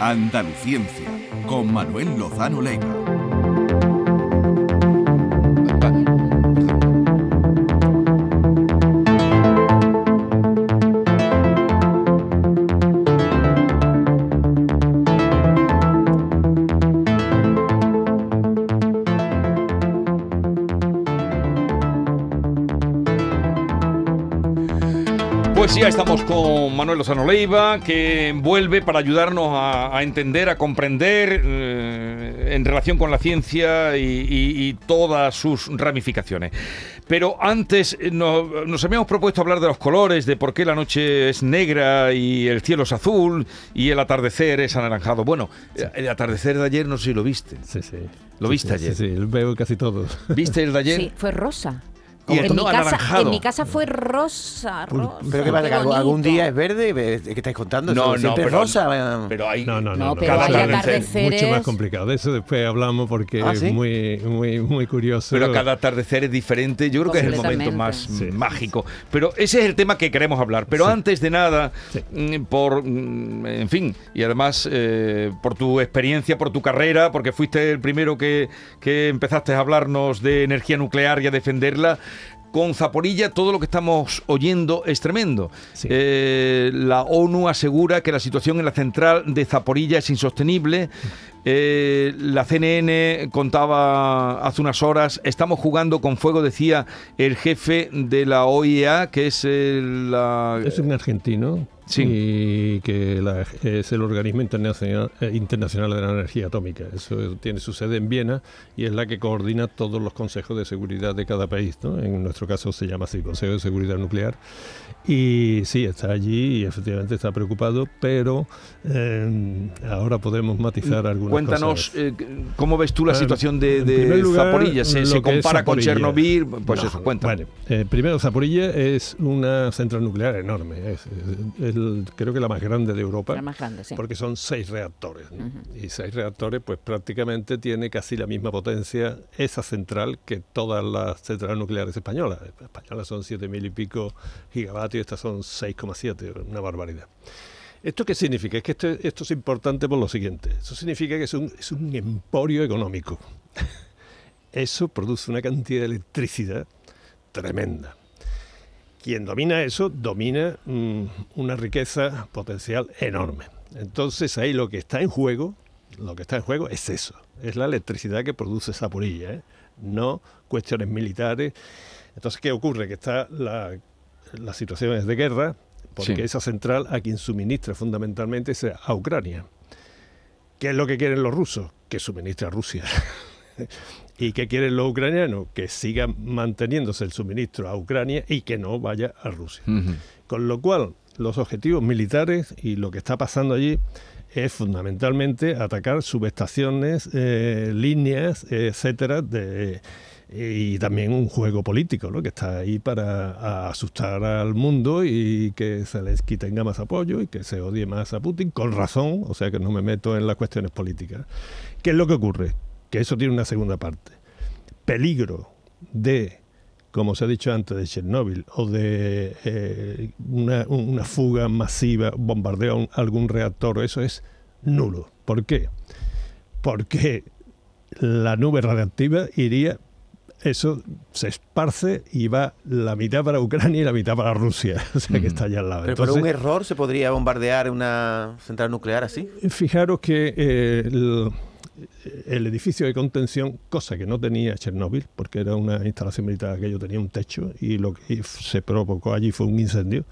Andaluciencia, con Manuel Lozano Leiva. Estamos con Manuel Lozano Leiva, que vuelve para ayudarnos a, entender, a comprender eh, en relación con la ciencia y, todas sus ramificaciones. Pero antes eh, nos, habíamos propuesto hablar de los colores, de por qué la noche es negra y el cielo es azul y el atardecer es anaranjado. Bueno, el atardecer de ayer no sé si lo viste. Sí, sí. ¿Lo viste ayer? Sí, sí, veo casi todo. ¿Viste el de ayer? Sí, fue rosa. Y en, mi casa, en mi casa fue rosa, rosa. Pero que pasa, algún día es verde, ¿qué estáis contando? No, no, pero, rosa. Pero hay, no, no, no, no pero hay atardeceres. Mucho más complicado. De eso después hablamos porque ¿Ah, es muy, muy, muy curioso. Pero cada atardecer es diferente. Yo creo que es el momento más mágico. Pero ese es el tema que queremos hablar. Pero antes de nada, mm, por, mm, en fin, y además eh, por tu experiencia, por tu carrera, porque fuiste el primero que, que empezaste a hablarnos de energía nuclear y a defenderla con Zaporilla todo lo que estamos oyendo es tremendo. Eh, la ONU asegura que la situación en la central de Zaporilla es insostenible. Eh, la CNN contaba hace unas horas, estamos jugando con fuego, decía el jefe de la OIEA, que es el... Es un argentino, y que es el Organismo internacional, eh, internacional, de la Energía Atómica. Eso tiene su sede en Viena y es la que coordina todos los consejos de seguridad de cada país. ¿no? En nuestro caso se llama así, Consejo de Seguridad Nuclear. Y sí, está allí y efectivamente está preocupado, pero eh, ahora podemos matizar algunas Cuéntanos, cosas. Cuéntanos, eh, ¿cómo ves tú la situación de, de Zaporilla? ¿Se, compara con Chernobyl? Pues eso, cuéntanos. Bueno, primero, Zaporilla es una central nuclear enorme. Es, creo que la más grande de Europa. La más grande, sí. Porque son seis reactores. Y seis reactores, pues prácticamente tiene casi la misma potencia esa central que todas las centrales nucleares españolas. Españolas son siete mil y pico gigavatios, estas son 6,7, una barbaridad. ¿Esto qué significa? Es que esto, esto, es importante por lo siguiente. Eso significa que es un, es un emporio económico. Eso produce una cantidad de electricidad tremenda quien domina eso domina mm, una riqueza potencial enorme. Entonces ahí lo que está en juego, lo que está en juego es eso, es la electricidad que produce esa porilla, ¿eh? no cuestiones militares. Entonces, ¿qué ocurre? Que está la, situación es de guerra, porque esa central a quien suministra fundamentalmente es a Ucrania. ¿Qué es lo que quieren los rusos? Que suministre a Rusia. ¿Y qué quieren los ucranianos? Que siga manteniéndose el suministro a Ucrania y que no vaya a Rusia. Con lo cual, los objetivos militares y lo que está pasando allí es fundamentalmente atacar subestaciones, eh, líneas, etcétera, de, y también un juego político, ¿no? que está ahí para asustar al mundo y que se les tenga más apoyo y que se odie más a Putin, con razón, o sea que no me meto en las cuestiones políticas. ¿Qué es lo que ocurre? Que eso tiene una segunda parte. Peligro de, como se ha dicho antes, de Chernóbil o de eh, una, fuga masiva, bombardeo a algún reactor, eso es nulo. ¿Por qué? Porque la nube radiactiva iría eso se esparce y va la mitad para Ucrania y la mitad para Rusia, o sea que está allá al lado. Pero por un error se podría bombardear una central nuclear así. Fijaros que eh, el edificio de contención, cosa que no tenía Chernóbil, porque era una instalación militar que yo tenía un techo y lo que se provocó allí fue un incendio.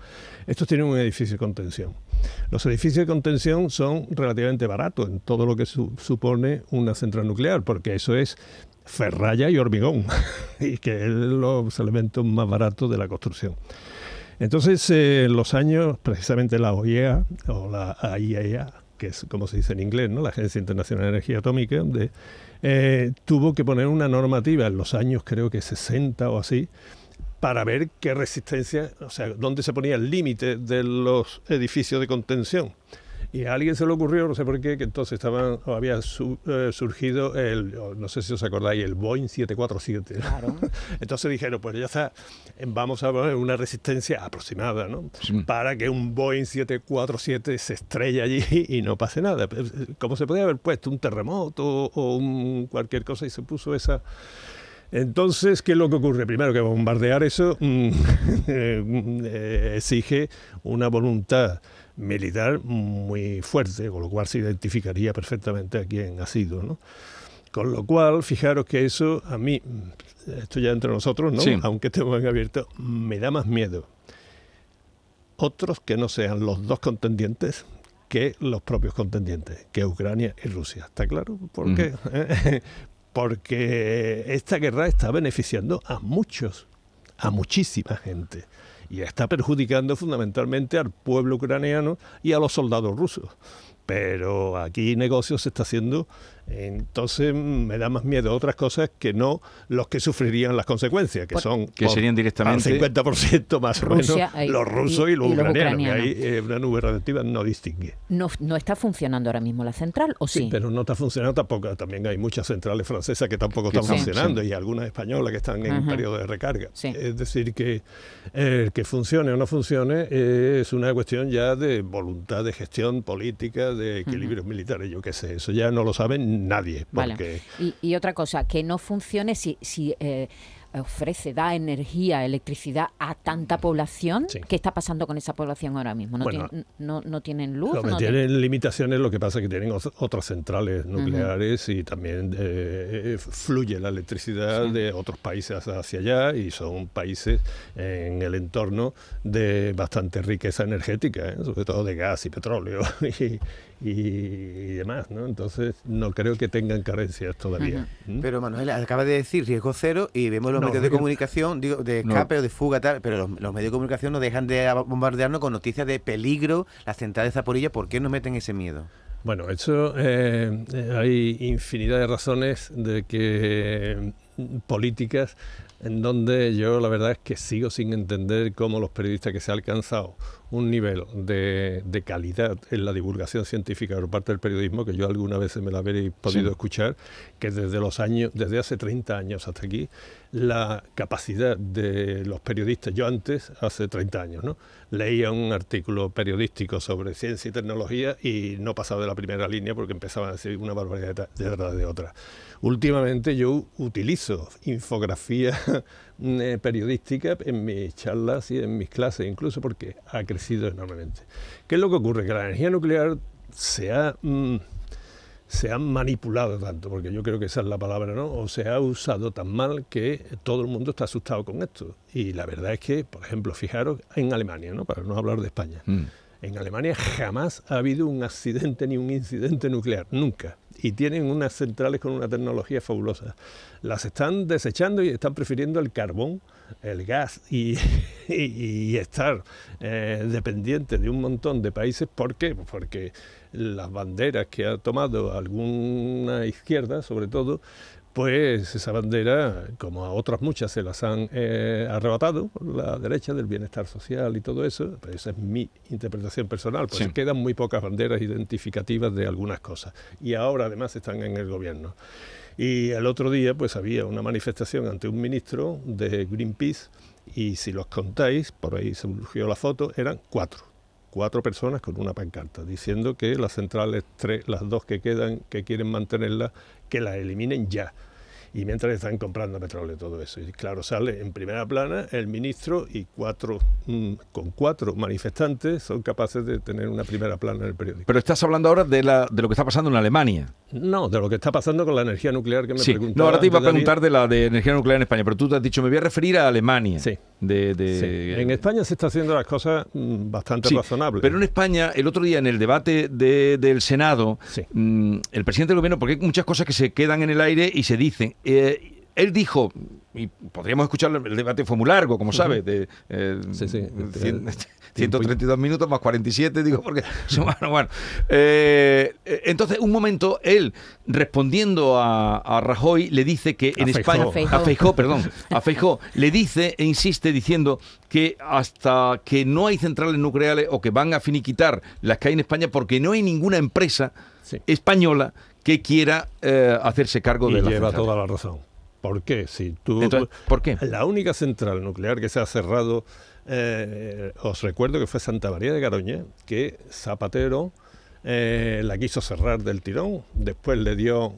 Estos tienen un edificio de contención. Los edificios de contención son relativamente baratos en todo lo que supone una central nuclear, porque eso es ferralla y hormigón, y que es los elementos más baratos de la construcción. Entonces, en los años, precisamente la OIEA o la IAEA, que es como se dice en inglés, ¿no? la Agencia Internacional de Energía Atómica, eh, tuvo que poner una normativa en los años creo que 60 o así, para ver qué resistencia, o sea, dónde se ponía el límite de los edificios de contención. Y a alguien se le ocurrió, no sé por qué, que entonces estaban, había eh, surgido el, no sé si os acordáis, el Boeing 747. Claro. entonces dijeron, pues ya está, vamos a poner una resistencia aproximada, ¿no? Para que un Boeing 747 se estrelle allí y no pase nada. Como se podía haber puesto un terremoto o un cualquier cosa y se puso esa entonces, ¿qué es lo que ocurre? Primero que bombardear eso mm, eh, exige una voluntad militar muy fuerte, con lo cual se identificaría perfectamente a quién ha sido, ¿no? Con lo cual, fijaros que eso a mí, esto ya entre nosotros, ¿no? aunque estemos en abierto, me da más miedo. Otros que no sean los dos contendientes que los propios contendientes, que Ucrania y Rusia. ¿Está claro? ¿Por qué? porque esta guerra está beneficiando a muchos, a muchísima gente, y está perjudicando fundamentalmente al pueblo ucraniano y a los soldados rusos. Pero aquí negocio se está haciendo entonces me da más miedo otras cosas que no los que sufrirían las consecuencias, que son que serían directamente al 50% más o menos los rusos y, los, ucranianos, que ahí eh, una nube radiactiva no distingue. No, no está funcionando ahora mismo la central, ¿o sí? pero no está funcionando tampoco. También hay muchas centrales francesas que tampoco están funcionando y algunas españolas que están en periodo de recarga. Es decir, que eh, que funcione o no funcione es una cuestión ya de voluntad de gestión política, de equilibrios militares, yo qué sé. Eso ya no lo saben nadie. Y, otra cosa, que no funcione si, si eh, ofrece, da energía, electricidad a tanta población. ¿Qué está pasando con esa población ahora mismo? ¿No, tienen, no, tienen luz? No, tienen limitaciones, lo que pasa es que tienen otras centrales nucleares y también eh, fluye la electricidad de otros países hacia allá y son países en el entorno de bastante riqueza energética, ¿eh? sobre todo de gas y petróleo y, demás, ¿no? Entonces no creo que tengan carencias todavía. ¿Mm? Pero Manuel, acaba de decir riesgo cero y vemos los medios de comunicación, digo, de escape o de fuga, tal, pero los, medios de comunicación no dejan de bombardearnos con noticias de peligro, la central de Zaporilla, ¿por qué nos meten ese miedo? Bueno, eso eh, hay infinidad de razones de que mm, políticas en donde yo la verdad es que sigo sin entender cómo los periodistas que se ha alcanzado un nivel de, de, calidad en la divulgación científica por parte del periodismo, que yo alguna vez me la habréis podido escuchar, que desde los años, desde hace 30 años hasta aquí, la capacidad de los periodistas, yo antes, hace 30 años, ¿no? leía un artículo periodístico sobre ciencia y tecnología y no pasaba de la primera línea porque empezaba a decir una barbaridad detrás de otra. Últimamente yo utilizo infografía eh, periodística en mis charlas y en mis clases, incluso porque ha crecido enormemente. ¿Qué es lo que ocurre? Que la energía nuclear se ha, mm, se ha manipulado tanto, porque yo creo que esa es la palabra, ¿no? O se ha usado tan mal que todo el mundo está asustado con esto. Y la verdad es que, por ejemplo, fijaros en Alemania, ¿no? Para no hablar de España. Mm. En Alemania jamás ha habido un accidente ni un incidente nuclear, nunca y tienen unas centrales con una tecnología fabulosa. Las están desechando y están prefiriendo el carbón, el gas y, estar eh, dependientes de un montón de países. ¿Por qué? Pues porque las banderas que ha tomado alguna izquierda, sobre todo, pues esa bandera, como a otras muchas se las han eh, arrebatado por la derecha del bienestar social y todo eso, pues esa es mi interpretación personal, pues quedan muy pocas banderas identificativas de algunas cosas. Y ahora además están en el gobierno. Y el otro día pues había una manifestación ante un ministro de Greenpeace y si los contáis, por ahí surgió la foto, eran cuatro cuatro personas con una pancarta diciendo que las centrales, tres, las dos que quedan, que quieren mantenerlas, que las eliminen ya y mientras están comprando petróleo todo eso. Y claro, sale en primera plana el ministro y cuatro, mm, con cuatro manifestantes son capaces de tener una primera plana en el periódico. Pero estás hablando ahora de, la, de lo que está pasando en Alemania. No, de lo que está pasando con la energía nuclear que me sí. No, ahora te iba a preguntar de la de energía nuclear en España, pero tú te has dicho, me voy a referir a Alemania. Sí. De, En España se está haciendo las cosas mm, bastante razonables. Pero en España, el otro día en el debate del Senado, mm, el presidente del gobierno, porque hay muchas cosas que se quedan en el aire y se dicen, eh, él dijo, y podríamos escuchar, el debate fue muy largo, como sabes, de, eh, sí, sí, 132 minutos más 47, digo, porque... Bueno, bueno. Eh, entonces, un momento, él, respondiendo a, Rajoy, le dice que en España... A Feijó, perdón. A Feijó, le dice e insiste diciendo que hasta que no hay centrales nucleares o que van a finiquitar las que hay en España porque no hay ninguna empresa española que quiera eh, hacerse cargo de la lleva toda la razón. ¿Por qué? Si tú, ¿Por qué? La única central nuclear que se ha cerrado, eh, os recuerdo que fue Santa María de Garoña, que Zapatero eh, la quiso cerrar del tirón, después le dio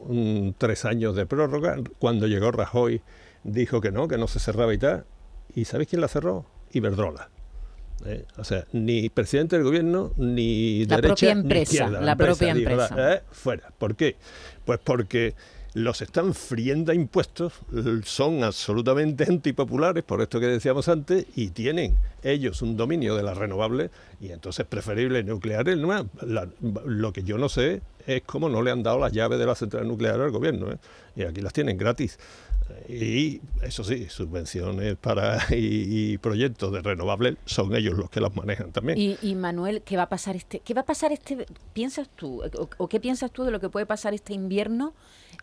tres años de prórroga, cuando llegó Rajoy dijo que no, que no se cerraba y tal, ¿y sabéis quién la cerró? Iberdrola. ¿eh? O sea, ni presidente del gobierno, ni la derecha, propia empresa, la, propia empresa. ¿eh? Fuera. ¿Por qué? Pues porque los están friendo a impuestos, son absolutamente antipopulares, por esto que decíamos antes, y tienen ellos un dominio de las renovables, y entonces preferible nucleares. lo que yo no sé es cómo no le han dado las llaves de la central nuclear al gobierno, ¿eh? y aquí las tienen gratis. Y eso sí, subvenciones para y, proyectos de renovables son ellos los que las manejan también. Y, Manuel, ¿qué va a pasar este? ¿Qué va a pasar este? ¿Piensas tú o, qué piensas tú de lo que puede pasar este invierno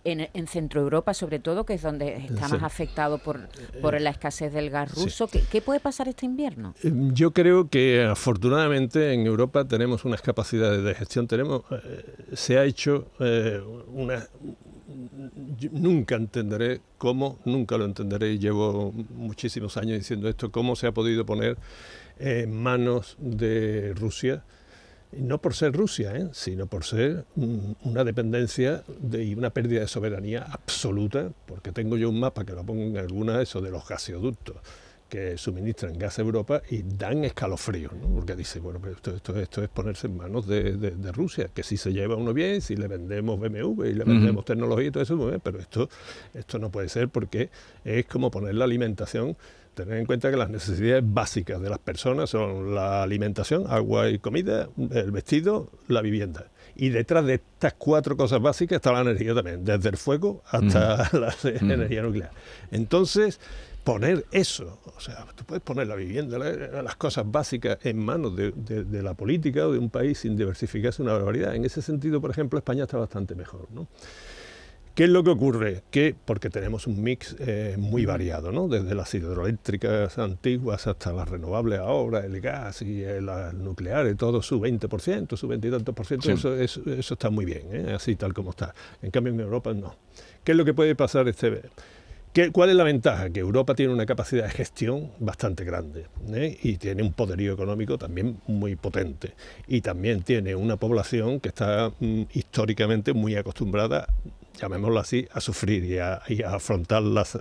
en, en Centro Europa, sobre todo, que es donde está más afectado por, por la escasez del gas ruso? ¿Qué, puede pasar este invierno? Eh, yo creo que afortunadamente en Europa tenemos unas capacidades de gestión, tenemos eh, se ha hecho eh, una nunca entenderé cómo, nunca lo entenderé, y llevo muchísimos años diciendo esto, cómo se ha podido poner en manos de Rusia, no por ser Rusia, ¿eh? sino por ser una dependencia de, y una pérdida de soberanía absoluta, porque tengo yo un mapa que lo pongo en alguna de esos de los gaseoductos que suministran gas a Europa y dan escalofrío, ¿no? porque dice, bueno, pero esto, esto, es ponerse en manos de, Rusia, que si se lleva uno bien, si le vendemos BMW y le vendemos tecnología y todo eso, bien, pero esto, esto no puede ser porque es como poner la alimentación tener en cuenta que las necesidades básicas de las personas son la alimentación, agua y comida, el vestido, la vivienda. Y detrás de estas cuatro cosas básicas está la energía también, desde el fuego hasta la energía nuclear. Entonces, poner eso, o sea, tú puedes poner la vivienda, las cosas básicas en manos de, la política o de un país sin diversificarse una barbaridad. En ese sentido, por ejemplo, España está bastante mejor, ¿no? ¿Qué es lo que ocurre? Que, porque tenemos un mix eh, muy variado, ¿no? Desde las hidroeléctricas antiguas hasta las renovables ahora, el gas y el, nuclear, todo su 20%, su 20 y tantos por ciento, eso, eso, está muy bien, ¿eh? así tal como está. En cambio en Europa no. ¿Qué es lo que puede pasar este ¿Cuál es la ventaja? Que Europa tiene una capacidad de gestión bastante grande ¿eh? y tiene un poderío económico también muy potente. Y también tiene una población que está mm, históricamente muy acostumbrada, llamémoslo así, a sufrir y a, afrontar las,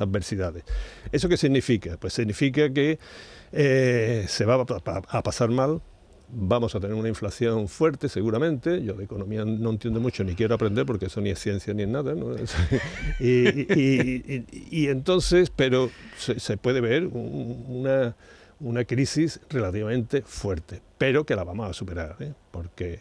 adversidades. ¿Eso qué significa? Pues significa que eh, se va a pasar mal, vamos a tener una inflación fuerte seguramente, yo de economía no entiendo mucho ni quiero aprender porque eso ni es ciencia ni es nada, y, entonces, pero se, puede ver una, una, crisis relativamente fuerte, pero que la vamos a superar, ¿eh? porque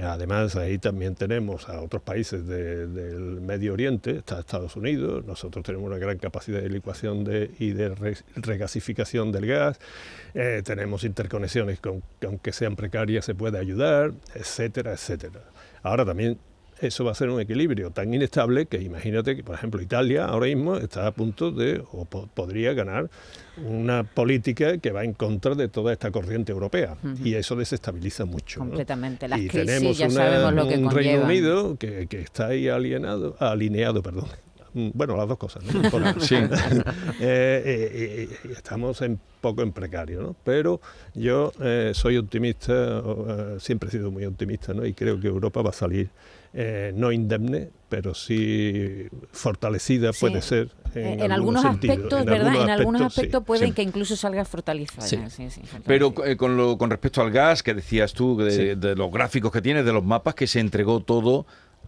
además ahí también tenemos a otros países del Medio Oriente, está Estados Unidos, nosotros tenemos una gran capacidad de licuación de, y de regasificación del gas, eh, tenemos interconexiones que aunque sean precarias se puede ayudar, etcétera, etcétera. Ahora también eso va a ser un equilibrio tan inestable que imagínate que, por ejemplo, Italia ahora mismo está a punto de, o podría ganar, una política que va en contra de toda esta corriente europea. Y eso desestabiliza mucho. Completamente. Las y tenemos un Reino Unido que, que, está ahí alienado, alineado, perdón, Mm, bueno, las dos cosas. sí. Eh, eh, eh, estamos un poco en precario, ¿no? Pero yo soy optimista, siempre he sido muy optimista, ¿no? Y creo que Europa va a salir no indemne, pero sí fortalecida puede ser. En, algunos, aspectos, ¿verdad? en algunos aspectos pueden que incluso salga fortalecida. pero con, con respecto al gas, que decías tú, de, de los gráficos que tienes, de los mapas, que se entregó todo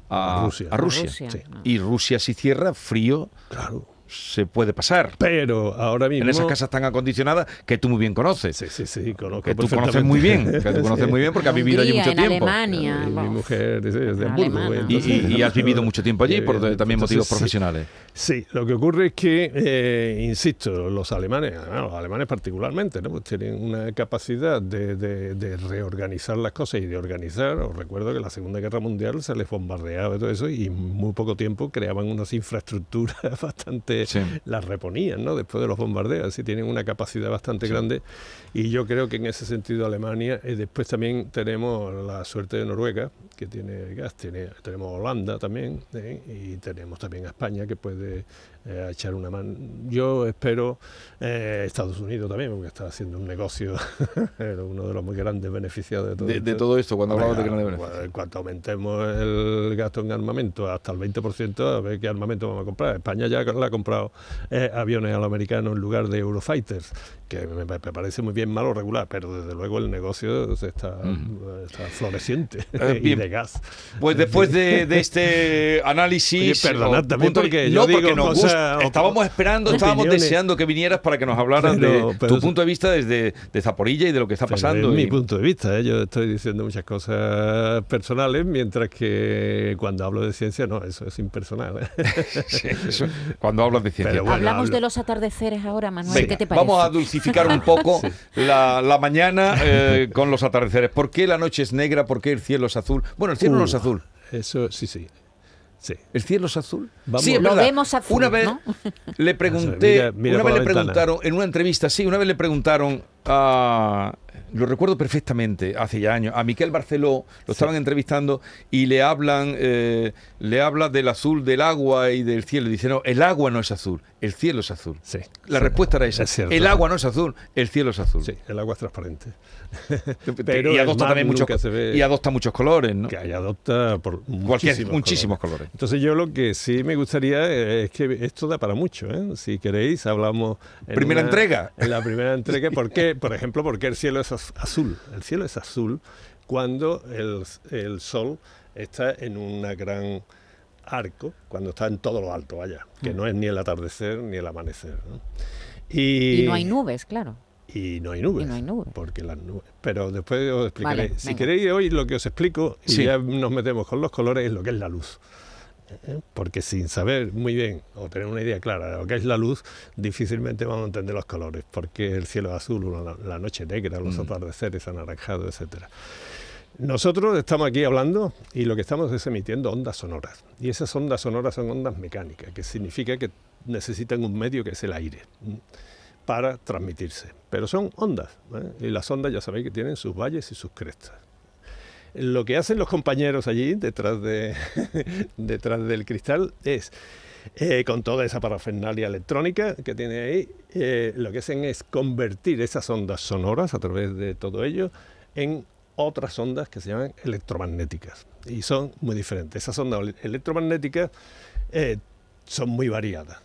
a Rusia. A Rusia. Y Rusia si cierra, frío. Claro. Se puede pasar. Pero ahora mismo... En esas casas tan acondicionadas que tú muy bien conoces. Sí, sí, sí, conozco Que tú conoces muy bien, que tú conoces muy bien porque has vivido allí mucho en tiempo. Alemania. mi mujer es de Hamburgo. Y, y, has vivido mucho tiempo allí por también motivos profesionales. Sí, lo que ocurre es que, eh, insisto, los alemanes, los alemanes particularmente, ¿no? pues tienen una capacidad de, de, reorganizar las cosas y de organizar. Os recuerdo que en la Segunda Guerra Mundial se les bombardeaba y todo eso y en muy poco tiempo creaban unas infraestructuras bastante... las reponían, ¿no? Después de los bombardeos, así tienen una capacidad bastante grande y yo creo que en ese sentido Alemania, eh, después también tenemos la suerte de Noruega, que tiene gas, tiene, tenemos Holanda también ¿eh? y tenemos también a España que puede de eh, echar una mano. Yo espero eh, Estados Unidos también, porque está haciendo un negocio, uno de los muy grandes beneficiados de todo de, esto. De todo esto, cuando hablamos de grandes beneficios. En cuanto aumentemos el gasto en armamento hasta el 20%, a ver qué armamento vamos a comprar. España ya le ha comprado eh, aviones a los americanos en lugar de Eurofighters, que me, parece muy bien malo regular, pero desde luego el negocio se está, está floreciente y de gas. Pues después de, este análisis... perdonad también porque yo digo estábamos esperando, estábamos deseando que vinieras para que nos hablaras de tu punto de vista desde de Zaporilla y de lo que está pasando. Es mi punto de vista, ¿eh? yo estoy diciendo muchas cosas personales, mientras que cuando hablo de ciencia, no, eso es impersonal. ¿eh? cuando hablas de ciencia. Hablamos de los atardeceres ahora, Manuel, ¿qué te parece? Vamos a dulcificar un poco la, mañana eh, con los atardeceres. ¿Por qué la noche es negra? ¿Por qué el cielo es azul? Bueno, el cielo no es uh, azul. Eso sí, sí. ¿El cielo es azul? sí, lo vemos azul. Una vez le pregunté, una vez le preguntaron, en una entrevista, sí, una vez le preguntaron a lo recuerdo perfectamente, hace ya años, a Miquel Barceló, lo estaban entrevistando y le hablan, eh, le habla del azul del agua y del cielo. Dice, no, el agua no es azul, el cielo es azul. Sí, la respuesta era esa. el agua no es azul, el cielo es azul. Sí, el agua es transparente. Pero y adopta también muchos y adopta muchos colores, ¿no? Que adopta por muchísimos, colores. Entonces yo lo que sí me gustaría es que esto da para mucho, ¿eh? Si queréis, hablamos... primera entrega. En la primera entrega, ¿por qué? Por ejemplo, porque el cielo es azul. El cielo es azul cuando el, sol está en una gran arco, cuando está en todo lo alto, vaya, que mm. no es ni el atardecer ni el amanecer. Y, no hay nubes, claro. Y no hay nubes. Porque las nubes. Pero después os explicaré. si queréis hoy lo que os explico, y ya nos metemos con los colores, es lo que es la luz. ¿Eh? porque sin saber muy bien o tener una idea clara de lo que es la luz, difícilmente vamos a entender los colores, porque el cielo es azul, la, noche negra, los mm. atardeceres anaranjados, etcétera. Nosotros estamos aquí hablando y lo que estamos es emitiendo ondas sonoras. Y esas ondas sonoras son ondas mecánicas, que significa que necesitan un medio que es el aire para transmitirse. Pero son ondas. ¿eh? Y las ondas ya sabéis que tienen sus valles y sus crestas lo que hacen los compañeros allí, detrás, de, detrás del cristal, es, eh, con toda esa parafernalia electrónica que tiene ahí, eh, lo que hacen es convertir esas ondas sonoras a través de todo ello en otras ondas que se llaman electromagnéticas. Y son muy diferentes. Esas ondas electromagnéticas eh, son muy variadas.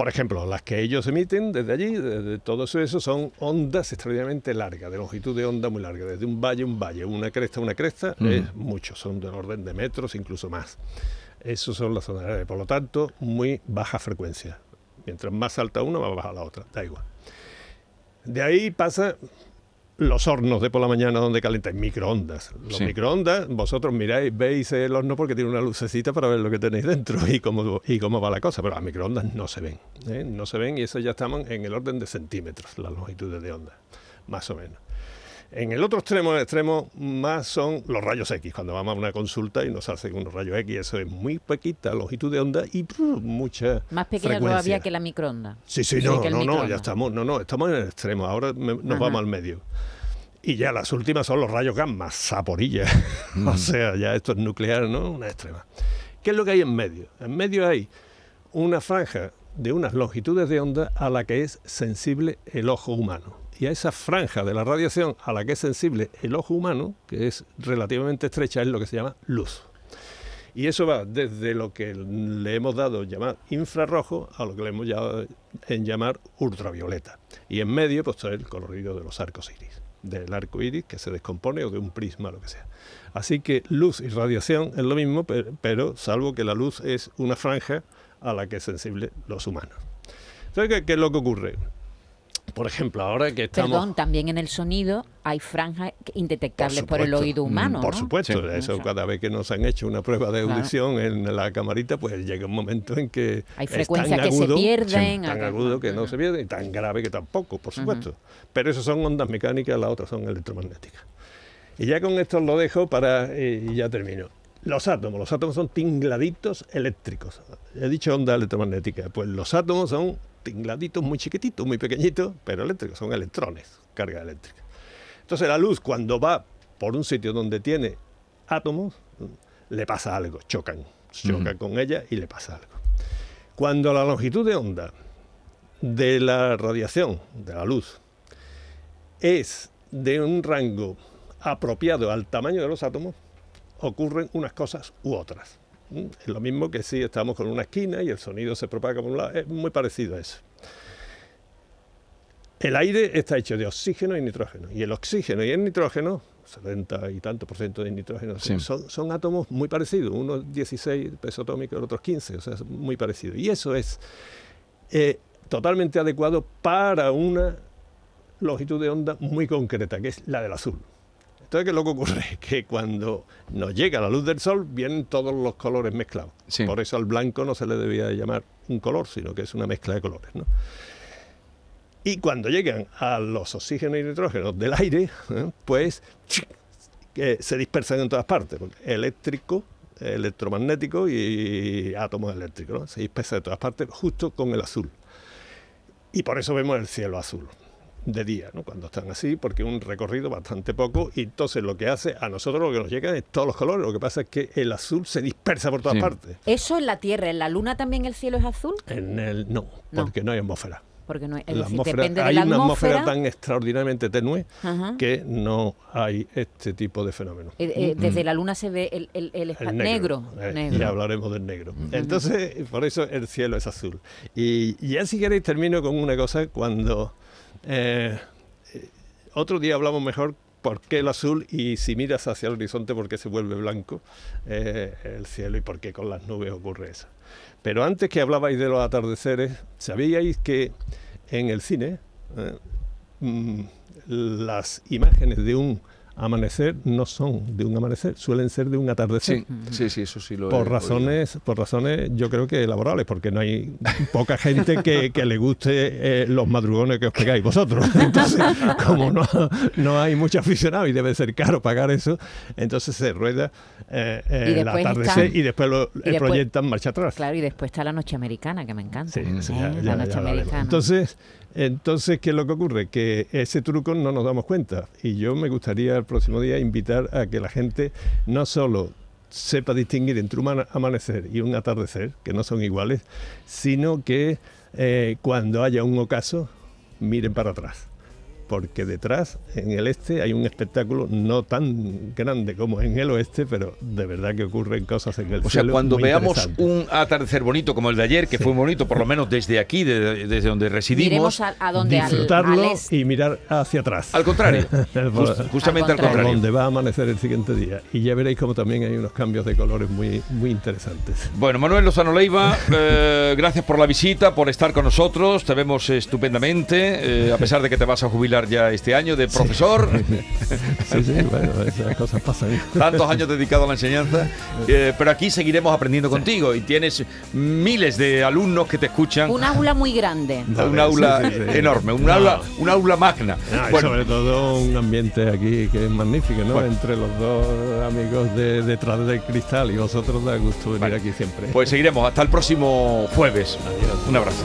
Por ejemplo, las que ellos emiten desde allí, desde todo eso, son ondas extraordinariamente largas, de longitud de onda muy larga, desde un valle a un valle, una cresta a una cresta, es mucho, son del orden de metros, incluso más. Esas son las ondas, por lo tanto, muy baja frecuencia. Mientras más alta una, más baja la otra, da igual. De ahí pasa los hornos de por la mañana donde calentáis microondas. Los microondas, vosotros miráis, veis el horno porque tiene una lucecita para ver lo que tenéis dentro y cómo, y cómo va la cosa, pero las microondas no se ven. ¿eh? No se ven y eso ya estamos en el orden de centímetros, las longitudes de onda, más o menos. En el otro extremo, el extremo más son los rayos X, cuando vamos a una consulta y nos hacen unos rayos X, eso es muy poquita longitud de onda y mucha Más pequeña todavía que la microonda. Sí, sí, no, no, no, ya estamos, no, no, estamos en el extremo, ahora nos vamos al medio. Y ya las últimas son los rayos gamma, saporilla. o sea, ya esto es nuclear, ¿no? Una extrema. ¿Qué es lo que hay en medio? En medio hay una franja de unas longitudes de onda a la que es sensible el ojo humano y a esa franja de la radiación a la que es sensible el ojo humano, que es relativamente estrecha, es lo que se llama luz. Y eso va desde lo que le hemos dado llamar infrarrojo a lo que le hemos dado en llamar ultravioleta. Y en medio, pues está el colorido de los arcos iris, del arco iris que se descompone o de un prisma, lo que sea. Así que luz y radiación es lo mismo, pero salvo que la luz es una franja a la que es sensible los humanos. Entonces, ¿qué, es lo que ocurre? Por ejemplo, ahora que estamos... Perdón, también en el sonido hay franjas indetectables por, el oído humano, mm, Por supuesto, eso cada vez que nos han hecho una prueba de audición en la camarita, pues llega un momento en que hay frecuencias que se pierden, tan agudo que no se pierden y tan grave que tampoco, por supuesto. Pero eso son ondas mecánicas, las otras son electromagnéticas. Y ya con esto lo dejo para eh, y ya termino. Los átomos, los átomos son tingladitos eléctricos. He dicho onda electromagnética, pues los átomos son tingladitos muy chiquititos, muy pequeñitos, pero eléctricos, son electrones, carga eléctrica. Entonces la luz cuando va por un sitio donde tiene átomos, le pasa algo, chocan, chocan con ella y le pasa algo. Cuando la longitud de onda de la radiación, de la luz, es de un rango apropiado al tamaño de los átomos, ocurren unas cosas u otras. Es lo mismo que si estamos con una esquina y el sonido se propaga por un lado, es muy parecido a eso. El aire está hecho de oxígeno y nitrógeno, y el oxígeno y el nitrógeno, 70 y tanto por ciento de nitrógeno, son, átomos muy parecidos, uno 16 peso atómico, el otro 15, o sea, es muy parecido. Y eso es eh, totalmente adecuado para una longitud de onda muy concreta, que es la del azul. Entonces, ¿qué es lo que ocurre? Que cuando nos llega la luz del sol, vienen todos los colores mezclados. Por eso al blanco no se le debía llamar un color, sino que es una mezcla de colores. Y cuando llegan a los oxígenos y nitrógenos del aire, ¿eh? pues se dispersan en todas partes. Eléctrico, electromagnético y átomos eléctricos. Se dispersan en todas partes justo con el azul. Y por eso vemos el cielo azul de día, ¿no? cuando están así, porque un recorrido bastante poco y entonces lo que hace a nosotros lo que nos llega es todos los colores, lo que pasa es que el azul se dispersa por todas partes. ¿Eso en la Tierra, en la Luna también el cielo es azul? En el no, porque no hay atmósfera porque no hay, hay una atmósfera tan extraordinariamente tenue que no hay este tipo de fenómenos. Eh, eh, desde la luna se ve el, el, el, negro. Eh, y hablaremos del negro. Entonces, por eso el cielo es azul. Y ya si queréis termino con una cosa cuando eh, otro día hablamos mejor por qué el azul y si miras hacia el horizonte por qué se vuelve blanco eh, el cielo y por qué con las nubes ocurre eso. Pero antes que hablabais de los atardeceres, ¿sabíais que en el cine eh, mm, las imágenes de un amanecer no son de un amanecer, suelen ser de un atardecer. Sí, sí, eso sí lo por razones, por razones yo creo que laborales, porque no hay poca gente que, le guste eh, los madrugones que os pegáis vosotros. Entonces, como no, no hay mucho aficionado y debe ser caro pagar eso, entonces se rueda eh, eh, el atardecer y después lo proyectan marcha atrás. Claro, y después está la noche americana, que me encanta. Sí, la noche americana. Entonces, entonces, ¿qué es lo que ocurre? Que ese truco no nos damos cuenta. Y yo me gustaría el próximo día invitar a que la gente no solo sepa distinguir entre un amanecer y un atardecer, que no son iguales, sino que eh, cuando haya un ocaso, miren para atrás porque detrás, en el este, hay un espectáculo no tan grande como en el oeste, pero de verdad que ocurren cosas en el O sea, cuando veamos un atardecer bonito como el de ayer, que fue bonito, por lo menos desde aquí, desde donde residimos, a, a donde disfrutarlo y mirar hacia atrás. Al contrario, justamente al contrario. Donde va a amanecer el siguiente día. Y ya veréis como también hay unos cambios de colores muy, muy interesantes. Bueno, Manuel Lozano Leiva, eh, gracias por la visita, por estar con nosotros. Te vemos estupendamente, eh, a pesar de que te vas a jubilar ya este año de profesor. Sí, sí, bueno, esas cosas pasan. Tantos años dedicados a la enseñanza. Eh, pero aquí seguiremos aprendiendo contigo y tienes miles de alumnos que te escuchan. Un aula muy grande. un aula enorme, un, aula, un aula magna. sobre todo un ambiente aquí que es magnífico, ¿no? Entre los dos amigos de, detrás del cristal y vosotros da gusto venir aquí siempre. Pues seguiremos hasta el próximo jueves. Un abrazo.